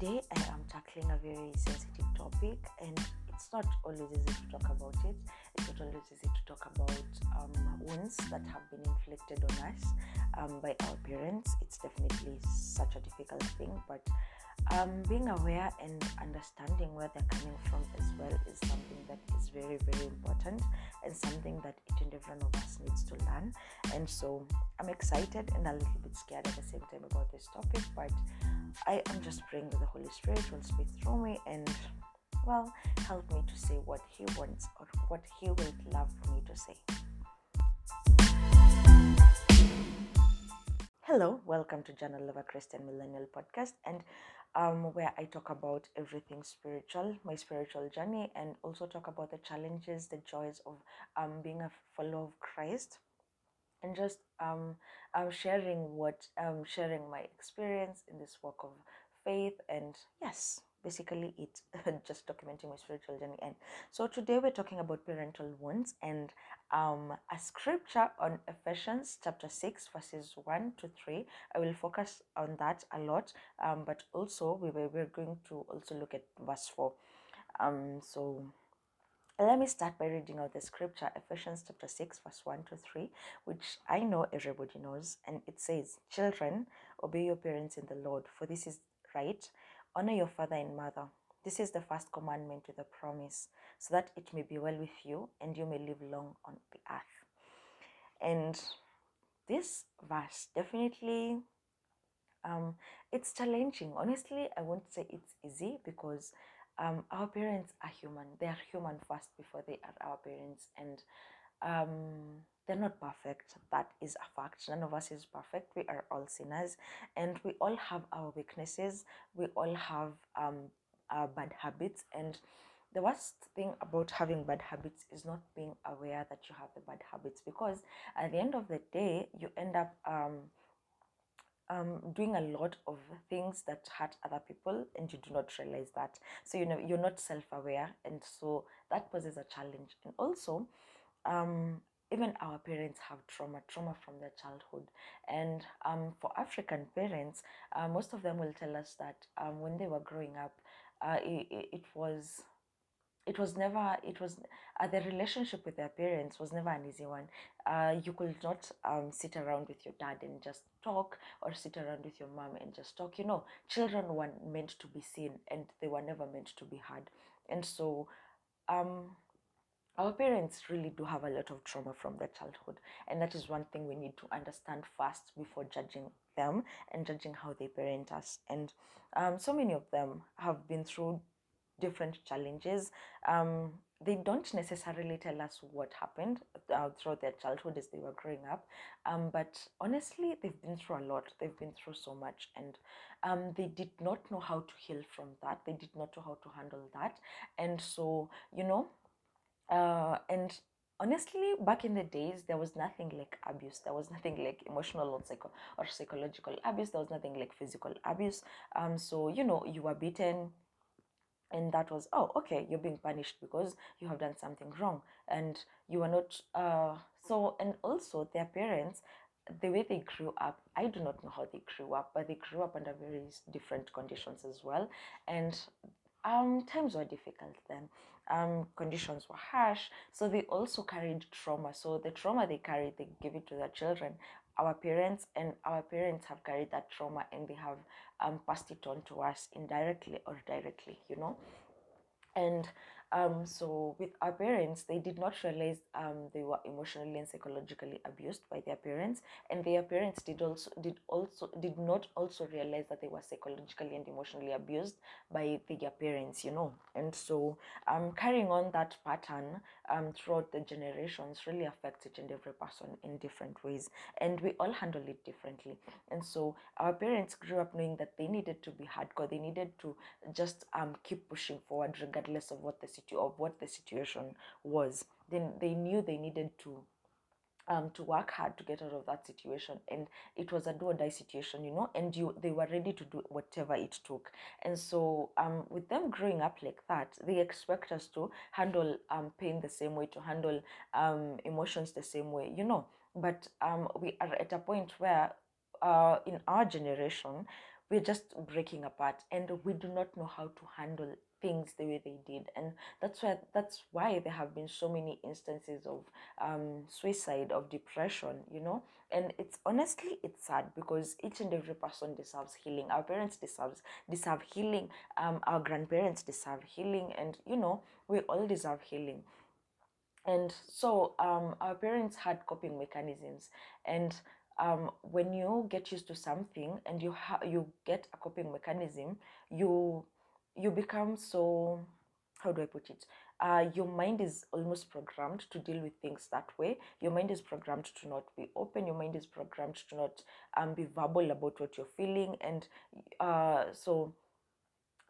today I am tackling a very sensitive topic, and it's not always easy to talk about it. It's not always easy to talk about um, wounds that have been inflicted on us um, by our parents. It's definitely such a difficult thing, but um, being aware and understanding where they're coming from as well is something that is very, very important and something that each and every one of us needs to learn. And so I'm excited and a little bit scared at the same time about this topic, but I am just praying that the Holy Spirit will speak through me and, well, help me to say what He wants or what He would love for me to say. Hello, welcome to Journal of a Christian Millennial podcast, and um, where I talk about everything spiritual, my spiritual journey, and also talk about the challenges, the joys of um, being a follower of Christ and just um, um sharing what um sharing my experience in this walk of faith and yes basically it just documenting my spiritual journey. And so today we're talking about parental wounds and um a scripture on ephesians chapter 6 verses 1 to 3 i will focus on that a lot um but also we were, we're going to also look at verse 4 um so let me start by reading out the scripture, Ephesians chapter 6, verse 1 to 3, which I know everybody knows. And it says, Children, obey your parents in the Lord, for this is right. Honor your father and mother. This is the first commandment with a promise, so that it may be well with you and you may live long on the earth. And this verse definitely um it's challenging honestly i won't say it's easy because um, our parents are human. They are human first before they are our parents, and um, they're not perfect. That is a fact. None of us is perfect. We are all sinners, and we all have our weaknesses. We all have um, our bad habits, and the worst thing about having bad habits is not being aware that you have the bad habits because at the end of the day you end up um, um, doing a lot of things that hurt other people and you do not realize that. So you know you're not self-aware. And so that poses a challenge. And also um, even our parents have trauma trauma from their childhood. And um, for african parents uh, most of them will tell us that um, when they were growing up uh, it, it was it was never it was uh, the relationship with their parents was never an easy one. Uh, you could not um, sit around with your dad and just talk or sit around with your mom and just talk. You know children were meant to be seen and they were never meant to be heard. And so um, our parents really do have a lot of trauma from their childhood. And that is one thing we need to understand first before judging them and judging how they parent us. And um, so many of them have been through different challenges. Um, they don't necessarily tell us what happened uh, throughout their childhood as they were growing up, um, but honestly, they've been through a lot. They've been through so much, and um, they did not know how to heal from that. They did not know how to handle that, and so you know, uh, and honestly back in the days there was nothing like abuse there was nothing like emotional or, psycho- or psychological abuse there was nothing like physical abuse um so you know you were beaten and that was oh okay you're being punished because you have done something wrong and you are not uh so and also their parents the way they grew up i do not know how they grew up but they grew up under very different conditions as well and um times were difficult then. Um conditions were harsh so they also carried trauma so the trauma they carried they give it to their children our parents and our parents have carried that trauma and they have um, passed it on to us indirectly or directly you know? And um, so with our parents they did not realize um, they were emotionally and psychologically abused by their parents and their parents did also did also did not also realize that they were psychologically and emotionally abused by their parents you know? And so um, carrying on that pattern um, throughout the generations really affects each and every person in different ways and we all handle it differently. And so our parents grew up knowing that they needed to be hardcore they needed to just um, keep pushing forward regardless of what the situ- of what the situation was then they knew they needed to um, to work hard to get out of that situation. And it was a do or die situation you know and you they were ready to do whatever it took. And so um, with them growing up like that they expect us to handle um, pain the same way to handle um, emotions the same way you know. But um, we are at a point where uh, in our generation we're just breaking apart and we do not know how to handle things the way they did. And that's why that's why there have been so many instances of um, suicide of depression you know? And it's honestly it's sad because each and every person deserves healing. Our parents deserves deserve healing. Um, our grandparents deserve healing. And you know we all deserve healing. And so um, our parents had coping mechanisms. And um, when you get used to something and you ha- you get a coping mechanism you you become so how do i put it? Uh, your mind is almost programmed to deal with things that way. Your mind is programmed to not be open. Your mind is programmed to not um, be verbal about what you're feeling. And uh, so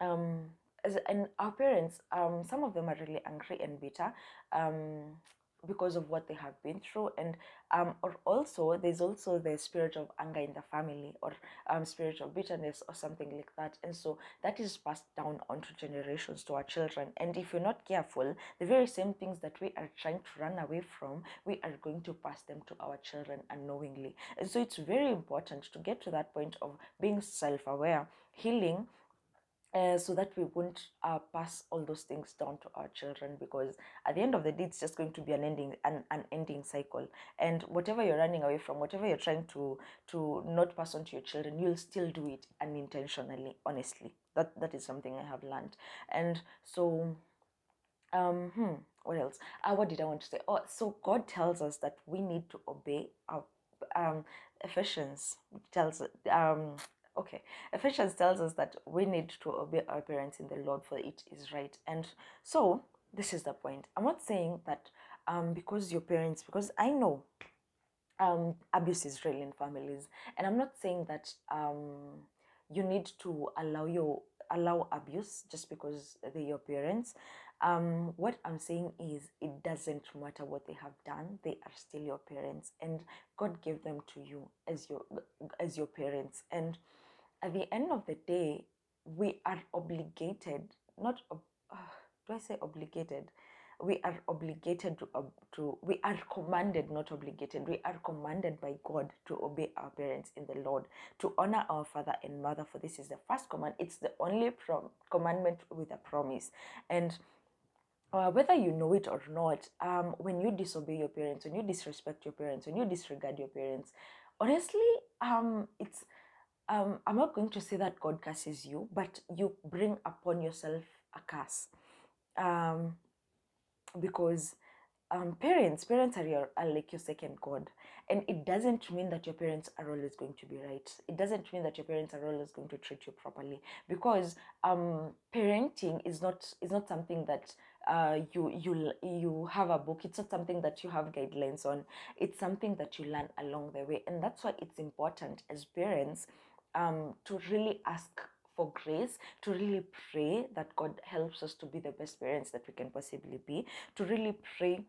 um, as, and our parents um, some of them are really angry and bitter. Um, because of what they have been through and um, or also there's also the spirit of anger in the family or um, spirit of bitterness or something like that. And so that is passed down onto generations to our children. And if you're not careful the very same things that we are trying to run away from we are going to pass them to our children unknowingly. And so it's very important to get to that point of being self-aware. Healing uh, so that we won't uh, pass all those things down to our children because at the end of the day it's just going to be an ending an, an ending cycle. And whatever you're running away from whatever you're trying to to not pass on to your children you'll still do it unintentionally honestly. That that is something i have learned. And so um hmm, what else? Uh, what did i want to say? Oh so god tells us that we need to obey our um ephesians tells um okay. Ephesians tells us that we need to obey our parents in the lord for it is right. And so this is the point. I'm not saying that um because your parents because i know um abuse is real in families. And i'm not saying that um you need to allow your allow abuse just because they're your parents. Um what i'm saying is it doesn't matter what they have done they are still your parents. And god gave them to you as your as your parents. And at the end of the day, we are obligated, not, uh, do I say obligated? We are obligated to, uh, to, we are commanded, not obligated, we are commanded by God to obey our parents in the Lord, to honor our father and mother, for this is the first command. It's the only prom- commandment with a promise. And uh, whether you know it or not, um, when you disobey your parents, when you disrespect your parents, when you disregard your parents, honestly, um, it's um, I'm not going to say that God curses you, but you bring upon yourself a curse. Um, because um, parents, parents are, your, are like your second God. And it doesn't mean that your parents are always going to be right. It doesn't mean that your parents are always going to treat you properly. Because um, parenting is not is not something that uh, you you you have a book. It's not something that you have guidelines on. It's something that you learn along the way, and that's why it's important as parents um, to really ask for grace, to really pray that God helps us to be the best parents that we can possibly be, to really pray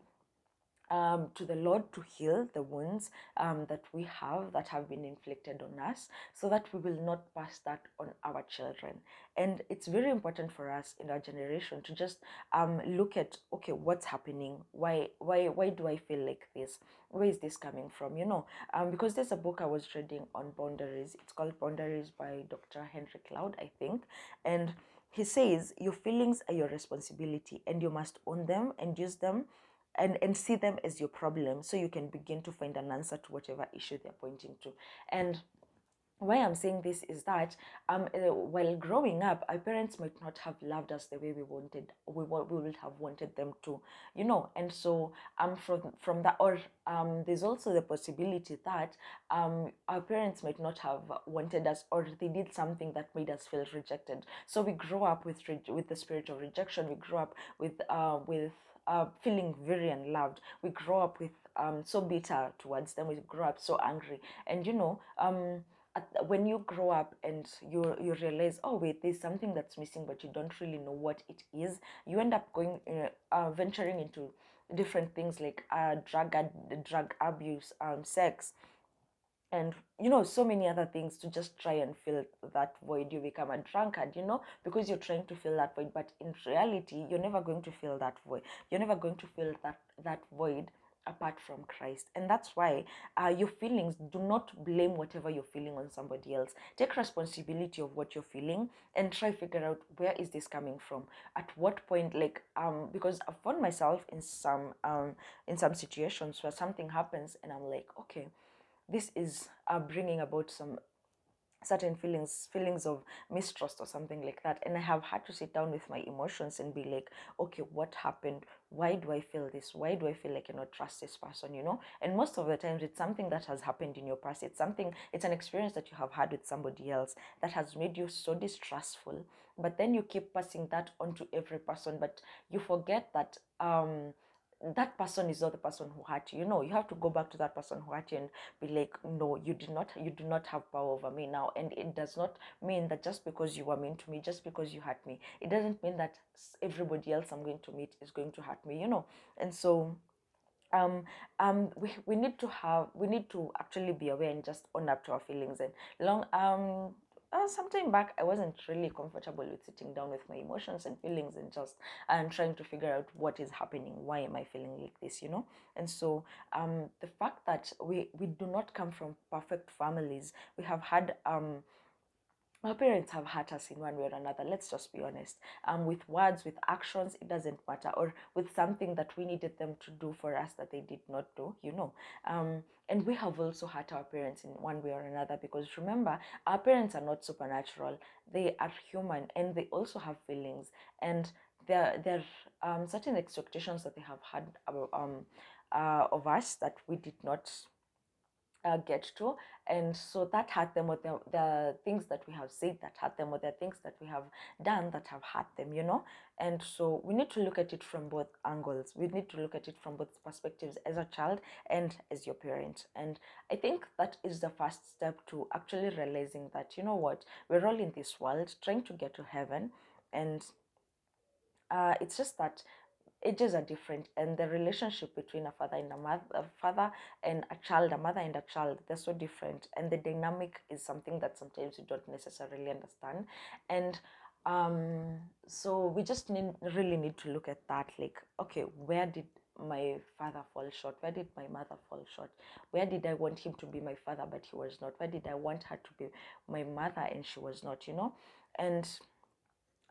um, to the Lord to heal the wounds um, that we have that have been inflicted on us so that we will not pass that on our children. And it's very important for us in our generation to just um, look at okay, what's happening? Why, why, why do I feel like this? Where is this coming from? You know, um, because there's a book I was reading on boundaries. It's called Boundaries by Dr. Henry Cloud, I think. And he says, Your feelings are your responsibility and you must own them and use them and and see them as your problem so you can begin to find an answer to whatever issue they're pointing to and why I'm saying this is that um uh, while growing up, our parents might not have loved us the way we wanted we we would have wanted them to, you know. And so um from from that or um there's also the possibility that um our parents might not have wanted us or they did something that made us feel rejected. So we grow up with re- with the spirit of rejection. We grow up with uh with uh, feeling very unloved. We grow up with um, so bitter towards them. We grow up so angry, and you know, um, when you grow up and you you realize, oh wait, there's something that's missing, but you don't really know what it is. You end up going uh, uh, venturing into different things like uh, drug ad- drug abuse, um, sex and you know so many other things to just try and fill that void you become a drunkard you know because you're trying to fill that void but in reality you're never going to fill that void you're never going to fill that that void apart from Christ. And that's why uh, your feelings do not blame whatever you're feeling on somebody else. Take responsibility of what you're feeling and try figure out where is this coming from. At what point, like um, because I've found myself in some um in some situations where something happens and I'm like, okay, this is uh, bringing about some certain feelings feelings of mistrust or something like that. And i have had to sit down with my emotions and be like okay what happened? Why do i feel this? Why do i feel like i cannot trust this person? You know? And most of the times it's something that has happened in your past. It's something it's an experience that you have had with somebody else that has made you so distrustful but then you keep passing that on to every person. But you forget that um that person is not the person who hurt you. You know, you have to go back to that person who hurt you and be like, no, you did not, you do not have power over me now. And it does not mean that just because you were mean to me, just because you hurt me, it doesn't mean that everybody else I'm going to meet is going to hurt me. You know, and so um um we, we need to have we need to actually be aware and just own up to our feelings and long um uh, sometime back i wasn't really comfortable with sitting down with my emotions and feelings and just and trying to figure out what is happening why am i feeling like this you know? And so um the fact that we we do not come from perfect families we have had um our parents have hurt us in one way or another let's just be honest. Um with words with actions it doesn't matter or with something that we needed them to do for us that they did not do you know. Um and we have also hurt our parents in one way or another because remember our parents are not supernatural they are human and they also have feelings and there there are um, certain expectations that they have had um, uh, of us that we did not uh, get to and so that hurt them or the, the things that we have said that hurt them or the things that we have done that have hurt them you know? And so we need to look at it from both angles. We need to look at it from both perspectives as a child and as your parent. And i think that is the first step to actually realizing that you know what? We're all in this world trying to get to heaven. And uh, it's just that ages are different and the relationship between a father and a mother a father and a child a mother and a child they're so different and the dynamic is something that sometimes you don't necessarily understand and um so we just need really need to look at that like okay where did my father fall short? Where did my mother fall short? Where did i want him to be my father but he was not? Where did i want her to be my mother and she was not you know? And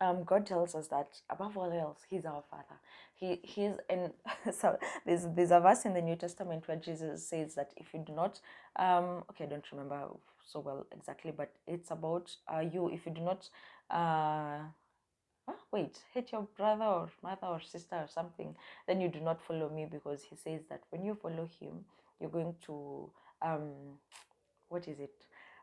um, God tells us that above all else, He's our Father. He He's and so there's there's a verse in the New Testament where Jesus says that if you do not, um, okay, I don't remember so well exactly, but it's about uh, you. If you do not, uh, oh, wait, hate your brother or mother or sister or something, then you do not follow me because He says that when you follow Him, you're going to um, what is it?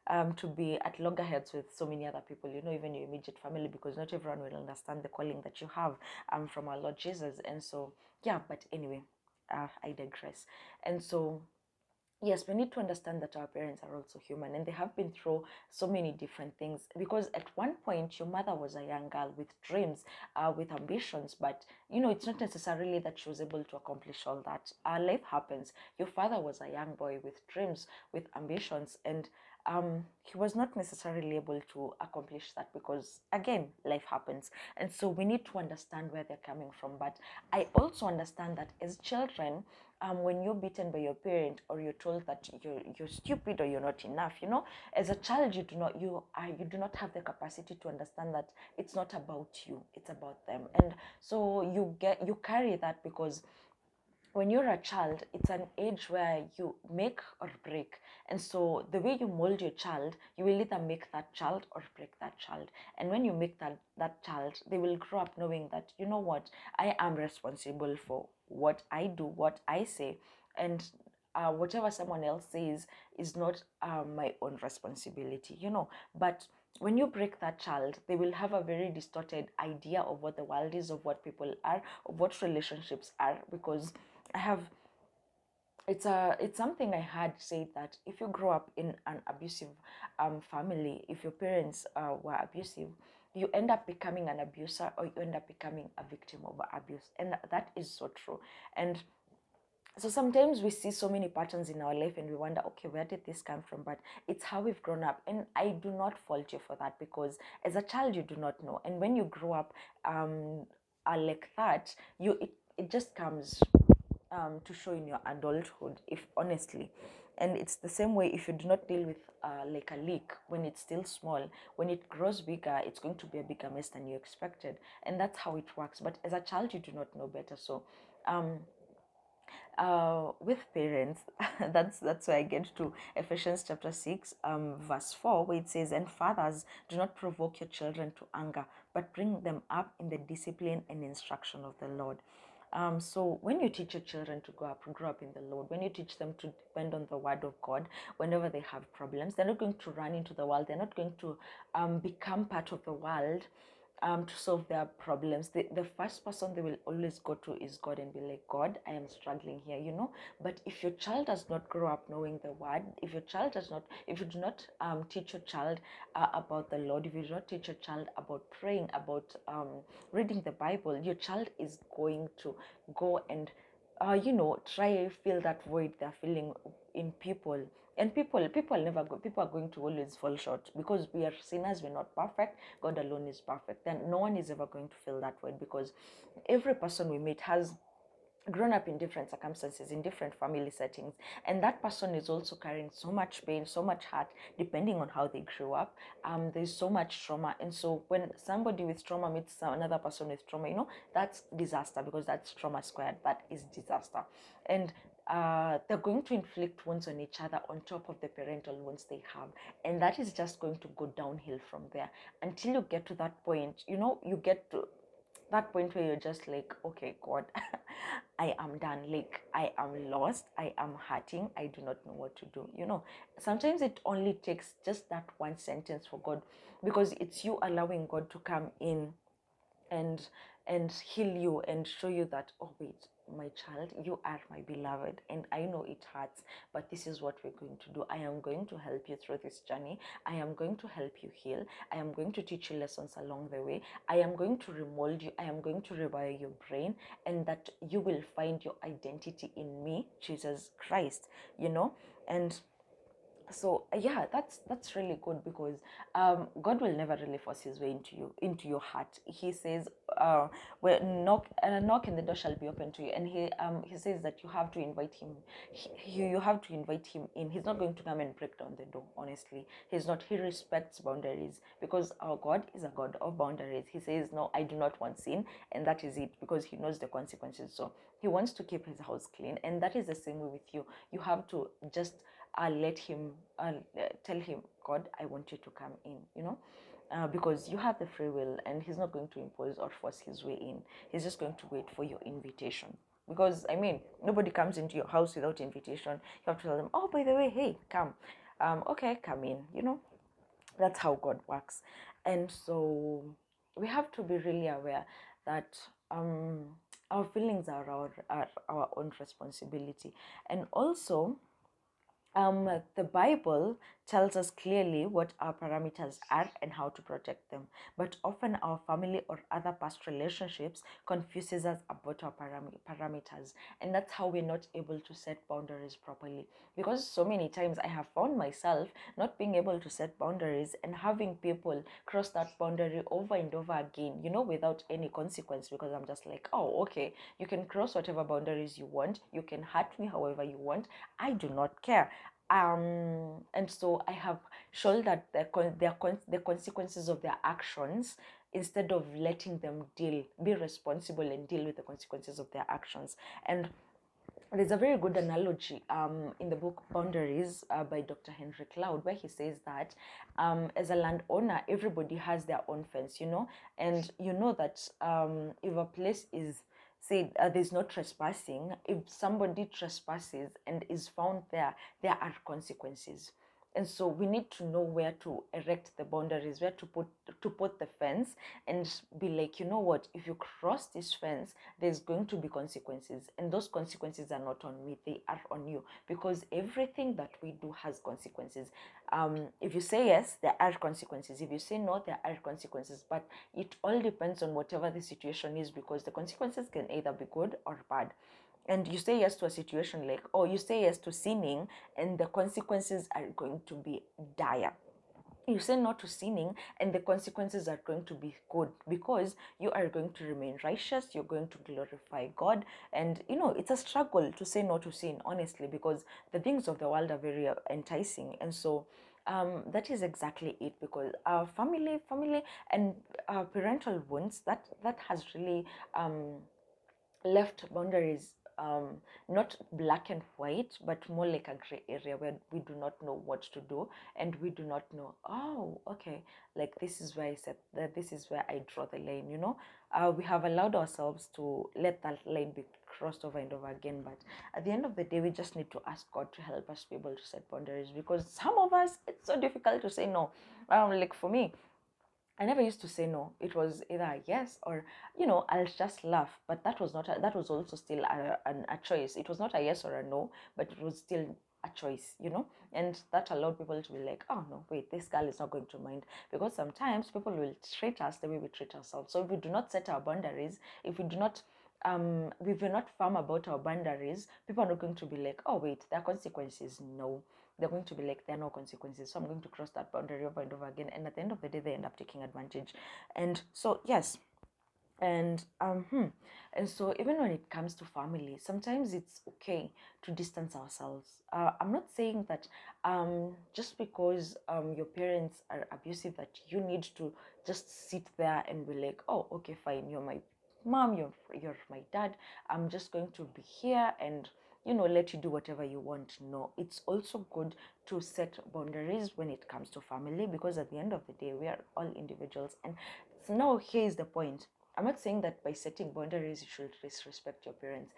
Um, to be at loggerheads with so many other people, you know, even your immediate family, because not everyone will understand the calling that you have um, from our Lord Jesus. And so, yeah, but anyway, uh, I digress. And so, yes, we need to understand that our parents are also human and they have been through so many different things. Because at one point, your mother was a young girl with dreams, uh, with ambitions, but you know, it's not necessarily that she was able to accomplish all that. Our life happens. Your father was a young boy with dreams, with ambitions, and um, he was not necessarily able to accomplish that because again life happens. And so we need to understand where they're coming from. But i also understand that as children um, when you're beaten by your parent or you're told that you're, you're stupid or you're not enough you know as a child you do not you are you do not have the capacity to understand that it's not about you it's about them. And so you get you carry that because when you're a child, it's an age where you make or break. And so the way you mold your child, you will either make that child or break that child. And when you make that, that child, they will grow up knowing that, you know what, I am responsible for what I do, what I say. And uh, whatever someone else says is not uh, my own responsibility, you know. But when you break that child, they will have a very distorted idea of what the world is, of what people are, of what relationships are, because I have it's a it's something I had said that if you grow up in an abusive um, family, if your parents uh, were abusive, you end up becoming an abuser or you end up becoming a victim of abuse, and that is so true. And so sometimes we see so many patterns in our life and we wonder okay where did this come from? But it's how we've grown up. And i do not fault you for that because as a child you do not know. And when you grow up um, uh, like that you it, it just comes um, to show in your adulthood if honestly. And it's the same way if you do not deal with uh, like a leak when it's still small when it grows bigger it's going to be a bigger mess than you expected. And that's how it works. But as a child you do not know better. So um, uh, with parents that's that's why i get to ephesians chapter 6 um, verse 4 where it says and fathers do not provoke your children to anger but bring them up in the discipline and instruction of the lord um, so when you teach your children to grow up, grow up in the Lord, when you teach them to depend on the Word of God, whenever they have problems, they're not going to run into the world. They're not going to um, become part of the world um, to solve their problems. The, the first person they will always go to is God and be like, God, I am struggling here, you know. But if your child does not grow up knowing the word, if your child does not, if you do not um, teach your child uh, about the Lord, if you do not teach your child about praying, about um, reading the Bible, your child is going to go and, uh, you know, try fill that void they're feeling in people and people people never go people are going to always fall short because we are sinners we're not perfect. God alone is perfect. Then no one is ever going to feel that way because every person we meet has grown up in different circumstances in different family settings. And that person is also carrying so much pain so much hurt depending on how they grew up. Um there's so much trauma. And so when somebody with trauma meets another person with trauma you know that's disaster because that's trauma squared. That is disaster. And uh, they're going to inflict wounds on each other on top of the parental wounds they have. And that is just going to go downhill from there until you get to that point. You know, you get to that point where you're just like, okay, God, I am done. Like, I am lost. I am hurting. I do not know what to do. You know, sometimes it only takes just that one sentence for God because it's you allowing God to come in and and heal you and show you that oh wait my child you are my beloved and i know it hurts but this is what we're going to do. I am going to help you through this journey. I am going to help you heal. I am going to teach you lessons along the way. I am going to remold you. I am going to rewire your brain and that you will find your identity in me jesus christ you know? And so yeah that's that's really good because um, god will never really force his way into you into your heart. He says uh, well knock and a knock and the door shall be open to you. And he um he says that you have to invite him he, you have to invite him in. He's not going to come and break down the door honestly. He's not he respects boundaries because our god is a god of boundaries. He says no i do not want sin and that is it because he knows the consequences. So he wants to keep his house clean and that is the same way with you. You have to just I'll let him, I'll uh, tell him, God, I want you to come in, you know, uh, because you have the free will and he's not going to impose or force his way in. He's just going to wait for your invitation. Because, I mean, nobody comes into your house without invitation. You have to tell them, oh, by the way, hey, come. Um, okay, come in, you know. That's how God works. And so we have to be really aware that um, our feelings are our, are our own responsibility. And also, um, the Bible tells us clearly what our parameters are and how to protect them. But often our family or other past relationships confuses us about our param- parameters. And that's how we're not able to set boundaries properly. Because so many times I have found myself not being able to set boundaries and having people cross that boundary over and over again, you know, without any consequence. Because I'm just like, oh, okay, you can cross whatever boundaries you want, you can hurt me however you want. I do not care um, and so I have shouldered the, their, the consequences of their actions instead of letting them deal, be responsible and deal with the consequences of their actions. And there's a very good analogy um, in the book Boundaries uh, by Dr. Henry Cloud, where he says that um, as a landowner, everybody has their own fence, you know, and you know that um, if a place is say uh, there's no trespassing. If somebody trespasses and is found there there are consequences and so we need to know where to erect the boundaries where to put to put the fence and be like you know what? If you cross this fence there's going to be consequences. And those consequences are not on me they are on you. Because everything that we do has consequences. Um, if you say yes there are consequences. If you say no there are consequences. But it all depends on whatever the situation is because the consequences can either be good or bad and you say yes to a situation like or you say yes to sinning and the consequences are going to be dire. You say no to sinning and the consequences are going to be good because you are going to remain righteous you're going to glorify god. And you know it's a struggle to say no to sin honestly because the things of the world are very uh, enticing. And so um, that is exactly it because our family family and parental wounds that that has really um, left boundaries um, not black and white, but more like a gray area where we do not know what to do and we do not know, oh, okay, like this is where I said that this is where I draw the line, you know. Uh, we have allowed ourselves to let that line be crossed over and over again, but at the end of the day, we just need to ask God to help us be able to set boundaries because some of us, it's so difficult to say no. Um, like for me, I never used to say no. It was either a yes or, you know, I'll just laugh. But that was not, a, that was also still a, a, a choice. It was not a yes or a no, but it was still a choice, you know? And that allowed people to be like, oh no, wait, this girl is not going to mind. Because sometimes people will treat us the way we treat ourselves. So if we do not set our boundaries, if we do not um if we're not firm about our boundaries, people are not going to be like, oh wait, there are consequences. No they're going to be like, there are no consequences. So I'm going to cross that boundary over and over again. And at the end of the day, they end up taking advantage. And so, yes. And um, hmm. and so even when it comes to family, sometimes it's okay to distance ourselves. Uh, I'm not saying that um, just because um, your parents are abusive that you need to just sit there and be like, oh, okay, fine, you're my mom, you're you're my dad. I'm just going to be here and you know let you do whatever you want no it's also good to set boundaries when it comes to family because at the end of the day we are all individuals and so now here's the point i'm not saying that by setting boundaries you should disrespect your parents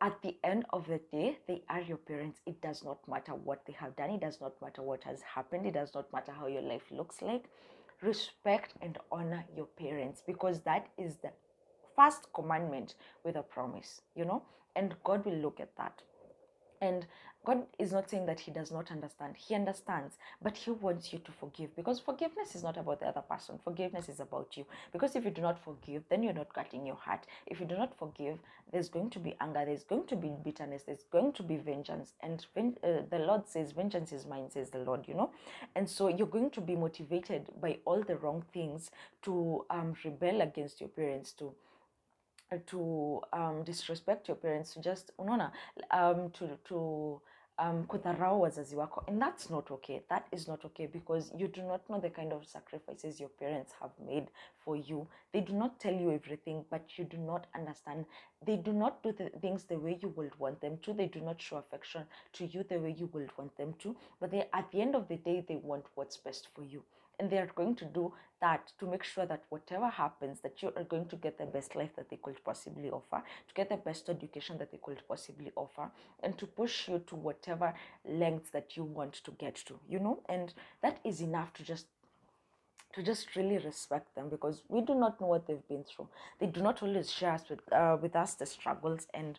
at the end of the day, they are your parents. It does not matter what they have done. It does not matter what has happened. It does not matter how your life looks like. Respect and honor your parents because that is the first commandment with a promise, you know, and God will look at that. And God is not saying that He does not understand. He understands, but He wants you to forgive because forgiveness is not about the other person. Forgiveness is about you. Because if you do not forgive, then you're not cutting your heart. If you do not forgive, there's going to be anger, there's going to be bitterness, there's going to be vengeance. And when, uh, the Lord says, Vengeance is mine, says the Lord, you know. And so you're going to be motivated by all the wrong things to um, rebel against your parents, to to um, disrespect your parents to just unaona um, to to um, kudharau wazazi wako. And that's not okay. That is not okay because you do not know the kind of sacrifices your parents have made for you. They do not tell you everything but you do not understand they do not do the things the way you would want them to. They do not show affection to you the way you would want them to. But they at the end of the day they want what's best for you. And they are going to do that to make sure that whatever happens that you are going to get the best life that they could possibly offer to get the best education that they could possibly offer and to push you to whatever lengths that you want to get to you know? And that is enough to just to just really respect them because we do not know what they've been through. They do not always share us with uh, with us the struggles and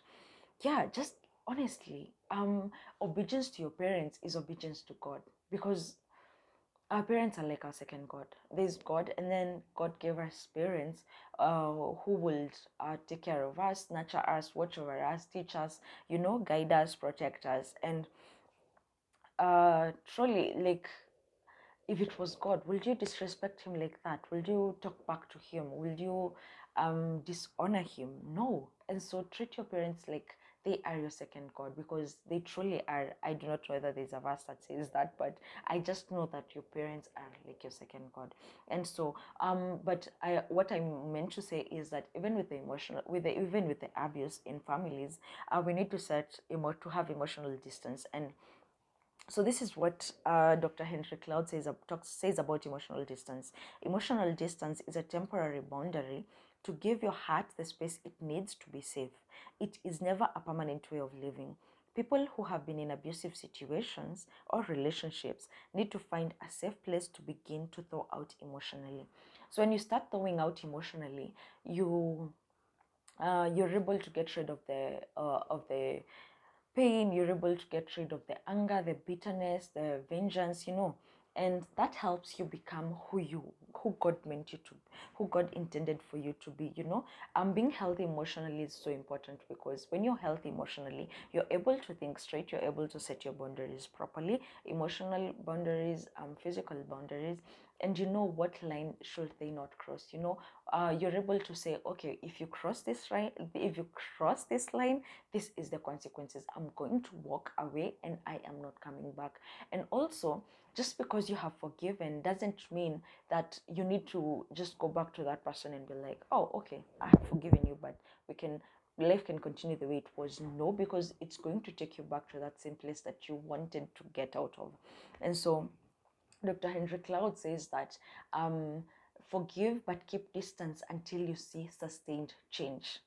yeah just honestly um obedience to your parents is obedience to god because our parents are like our second god. There's god and then god gave us parents uh, who will uh, take care of us nurture us watch over us teach us you know guide us protect us and uh truly like if it was god will you disrespect him like that? Will you talk back to him? Will you um dishonor him? No. And so treat your parents like they are your second God because they truly are. I do not know whether there's a verse that says that, but I just know that your parents are like your second God. And so, um, but I what I meant to say is that even with the emotional, with the even with the abuse in families, uh, we need to set emo- to have emotional distance. And so this is what uh, Dr. Henry Cloud says, talks, says about emotional distance. Emotional distance is a temporary boundary to give your heart the space it needs to be safe. It is never a permanent way of living. People who have been in abusive situations or relationships need to find a safe place to begin to thaw out emotionally. So when you start thawing out emotionally, you uh, you're able to get rid of the uh, of the pain. You're able to get rid of the anger, the bitterness, the vengeance. You know, and that helps you become who you who God meant you to, who God intended for you to be. You know, um, being healthy emotionally is so important because when you're healthy emotionally, you're able to think straight. You're able to set your boundaries properly, emotional boundaries, um, physical boundaries, and you know what line should they not cross you know uh, you're able to say okay if you cross this right if you cross this line this is the consequences. I'm going to walk away and i am not coming back. And also just because you have forgiven doesn't mean that you need to just go back to that person and be like oh okay i have forgiven you but we can life can continue the way it was. No because it's going to take you back to that same place that you wanted to get out of. And so Dr. Henry Cloud says that um, forgive but keep distance until you see sustained change.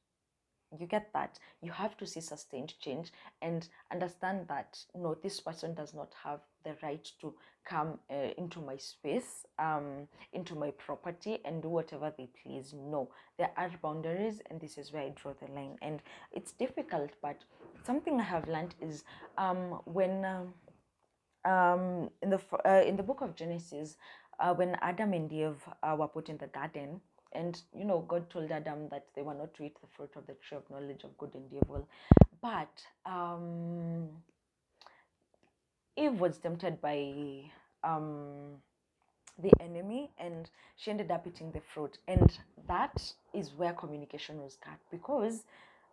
You get that? You have to see sustained change and understand that no, this person does not have the right to come uh, into my space, um, into my property, and do whatever they please. No, there are boundaries, and this is where I draw the line. And it's difficult, but something I have learned is um, when. Um, um, in the uh, in the book of Genesis, uh, when Adam and Eve uh, were put in the garden, and you know God told Adam that they were not to eat the fruit of the tree of knowledge of good and evil, but um, Eve was tempted by um, the enemy, and she ended up eating the fruit, and that is where communication was cut because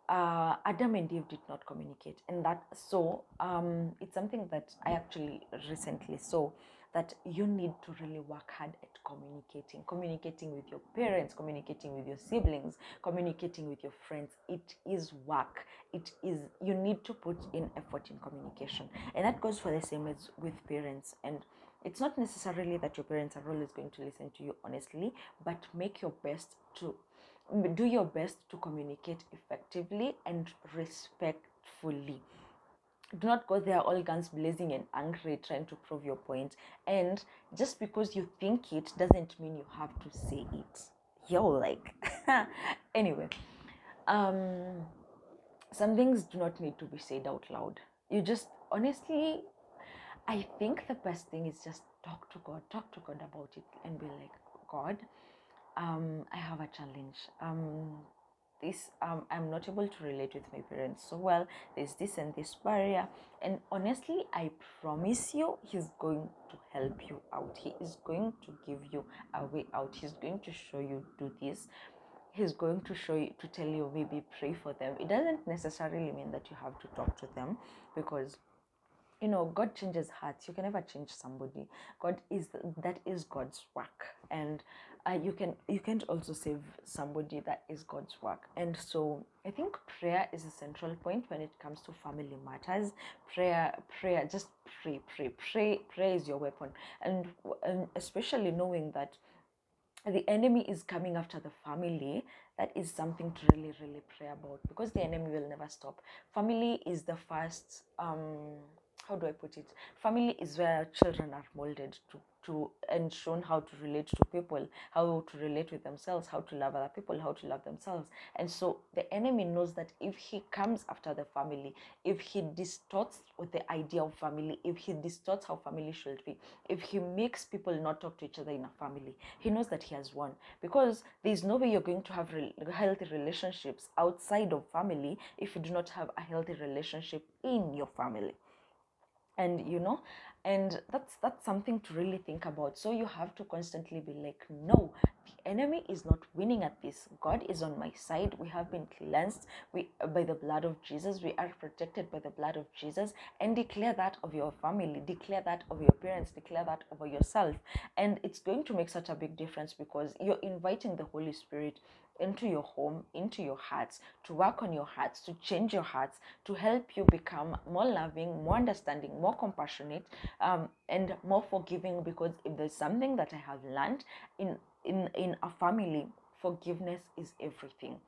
uh, Adam and Eve did not communicate, and that so um, it's something that I actually recently saw that you need to really work hard at communicating, communicating with your parents, communicating with your siblings, communicating with your friends. It is work. It is you need to put in effort in communication, and that goes for the same as with parents and it's not necessarily that your parents are always going to listen to you honestly but make your best to do your best to communicate effectively and respectfully. Do not go there all guns blazing and angry trying to prove your point. And just because you think it doesn't mean you have to say it. Yo like anyway um some things do not need to be said out loud. You just honestly i think the best thing is just talk to god talk to god about it and be like god um, I have a challenge. Um, this um, I'm not able to relate with my parents so well. There's this and this barrier, and honestly, I promise you, he's going to help you out. He is going to give you a way out. He's going to show you do this. He's going to show you to tell you maybe pray for them. It doesn't necessarily mean that you have to talk to them because you know god changes hearts you can never change somebody god is that is god's work and uh, you can you can't also save somebody that is god's work. And so i think prayer is a central point when it comes to family matters. Prayer prayer just pray pray pray pray is your weapon. And, and especially knowing that the enemy is coming after the family that is something to really really pray about because the enemy will never stop. Family is the first um how do I put it? Family is where children are molded to, to and shown how to relate to people, how to relate with themselves, how to love other people, how to love themselves. And so the enemy knows that if he comes after the family, if he distorts with the idea of family, if he distorts how family should be, if he makes people not talk to each other in a family, he knows that he has won. Because there is no way you're going to have re- healthy relationships outside of family if you do not have a healthy relationship in your family and you know and that's that's something to really think about. So you have to constantly be like no the enemy is not winning at this. God is on my side. We have been cleansed. We by the blood of jesus. We are protected by the blood of jesus. And declare that of your family. Declare that of your parents. Declare that over yourself. And it's going to make such a big difference because you're inviting the holy spirit into your home, into your hearts, to work on your hearts, to change your hearts, to help you become more loving, more understanding, more compassionate, um, and more forgiving. Because if there's something that I have learned in in in a family, forgiveness is everything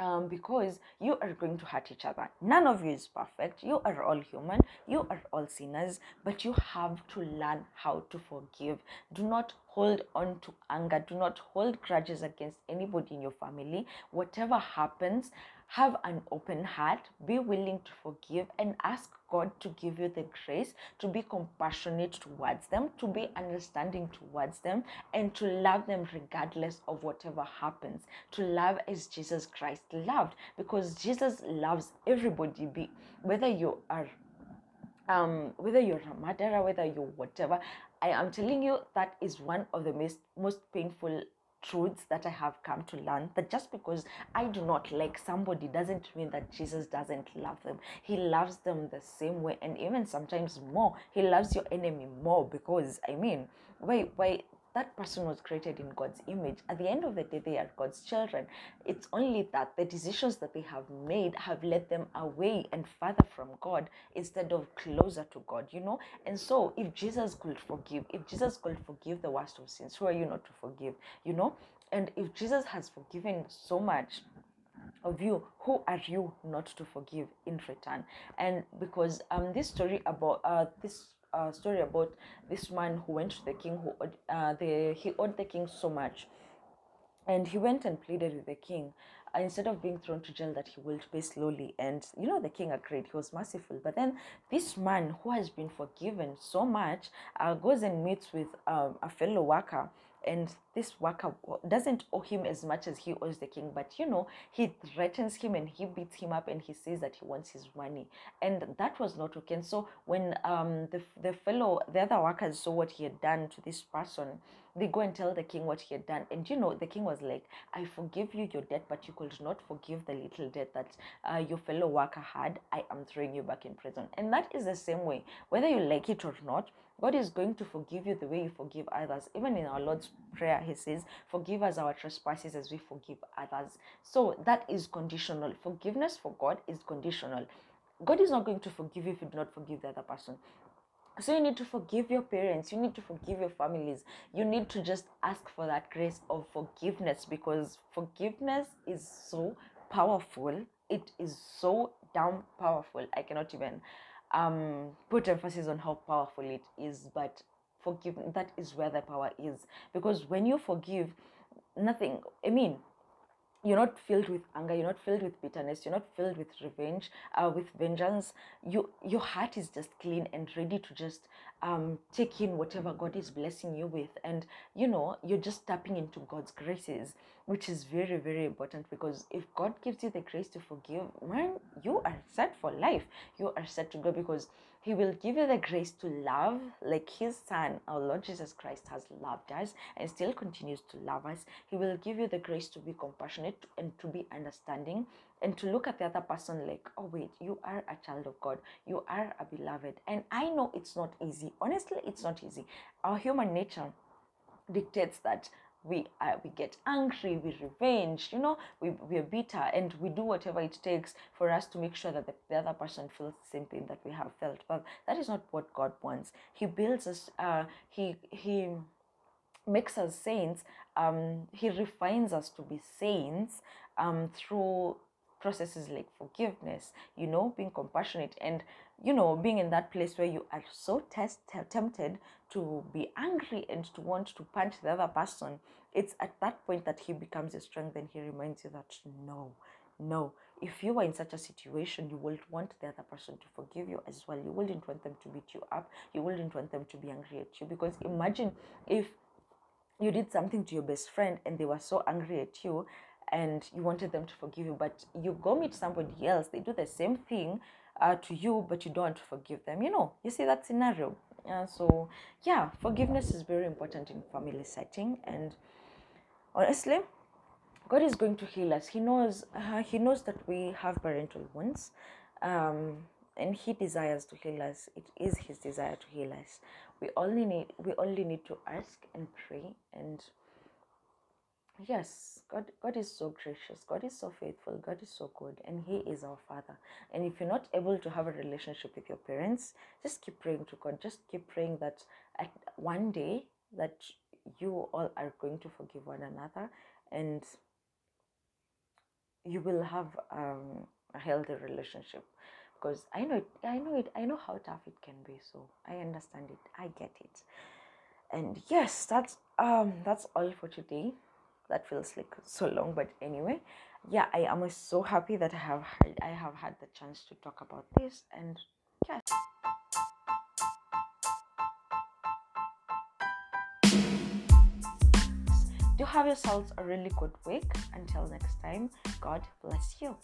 um, because you are going to hurt each other. None of you is perfect. You are all human. You are all sinners, but you have to learn how to forgive. Do not hold on to anger. Do not hold grudges against anybody in your family. Whatever happens, have an open heart, be willing to forgive, and ask God to give you the grace to be compassionate towards them, to be understanding towards them, and to love them regardless of whatever happens. To love as Jesus Christ loved, because Jesus loves everybody, be whether you are um whether you're a murderer whether you're whatever i am telling you that is one of the most most painful truths that I have come to learn that just because I do not like somebody doesn't mean that Jesus doesn't love them. He loves them the same way and even sometimes more. He loves your enemy more because I mean, why why that person was created in God's image. At the end of the day, they are God's children. It's only that the decisions that they have made have led them away and further from God instead of closer to God, you know? And so, if Jesus could forgive, if Jesus could forgive the worst of sins, who are you not to forgive, you know? And if Jesus has forgiven so much, of you who are you not to forgive in return and because um this story about uh this uh, story about this man who went to the king who uh, the he owed the king so much. And he went and pleaded with the king. Uh, instead of being thrown to jail that he will pay slowly and you know the king agreed. He was merciful. But then this man who has been forgiven so much uh, goes and meets with um, a fellow worker and this worker doesn't owe him as much as he owes the king but you know he threatens him and he beats him up and he says that he wants his money. And that was not okay. And so when um the, the fellow the other workers saw what he had done to this person they go and tell the king what he had done and you know the king was like i forgive you your debt but you could not forgive the little debt that uh, your fellow worker had i am throwing you back in prison and that is the same way whether you like it or not God is going to forgive you the way you forgive others. Even in our Lord's Prayer, He says, Forgive us our trespasses as we forgive others. So that is conditional. Forgiveness for God is conditional. God is not going to forgive you if you do not forgive the other person. So you need to forgive your parents, you need to forgive your families, you need to just ask for that grace of forgiveness because forgiveness is so powerful. It is so damn powerful. I cannot even um, put emphasis on how powerful it is, but forgive that is where the power is. Because when you forgive, nothing, I mean, you're not filled with anger you're not filled with bitterness you're not filled with revenge uh, with vengeance. You your heart is just clean and ready to just um, take in whatever god is blessing you with. And you know you're just tapping into god's graces which is very very important because if god gives you the grace to forgive man you are set for life. You are set to go because he will give you the grace to love like his son, our Lord Jesus Christ, has loved us and still continues to love us. He will give you the grace to be compassionate and to be understanding and to look at the other person like, oh, wait, you are a child of God. You are a beloved. And I know it's not easy. Honestly, it's not easy. Our human nature dictates that we uh, we get angry we revenge you know we, we're bitter and we do whatever it takes for us to make sure that the, the other person feels the same pain that we have felt. But that is not what god wants. He builds us uh, he he makes us saints um, he refines us to be saints um, through processes like forgiveness you know being compassionate. And you know being in that place where you are so test, tempted to be angry and to want to punch the other person it's at that point that he becomes a strength and he reminds you that no no if you are in such a situation you will want the other person to forgive you as well. You wouldn't want them to beat you up. You wouldn't want them to be angry at you. Because imagine if you did something to your best friend and they were so angry at you and you wanted them to forgive you but you go meet somebody else they do the same thing uh, to you but you don't forgive them you know. You see that scenario. Uh, so yeah forgiveness is very important in family setting. And honestly god is going to heal us. He knows uh, he knows that we have parental wounds um, and he desires to heal us. It is his desire to heal us. We only need we only need to ask and pray and yes god god is so gracious. God is so faithful. God is so good and he is our father. And if you're not able to have a relationship with your parents just keep praying to god. Just keep praying that at one day that you all are going to forgive one another and you will have um, a healthy relationship. Because i know it i know it i know how tough it can be so i understand it. I get it. And yes that's um that's all for today that feels like so long but anyway. Yeah i am so happy that i have had, i have had the chance to talk about this and yeah. Do have yourselves a really good week. Until next time god bless you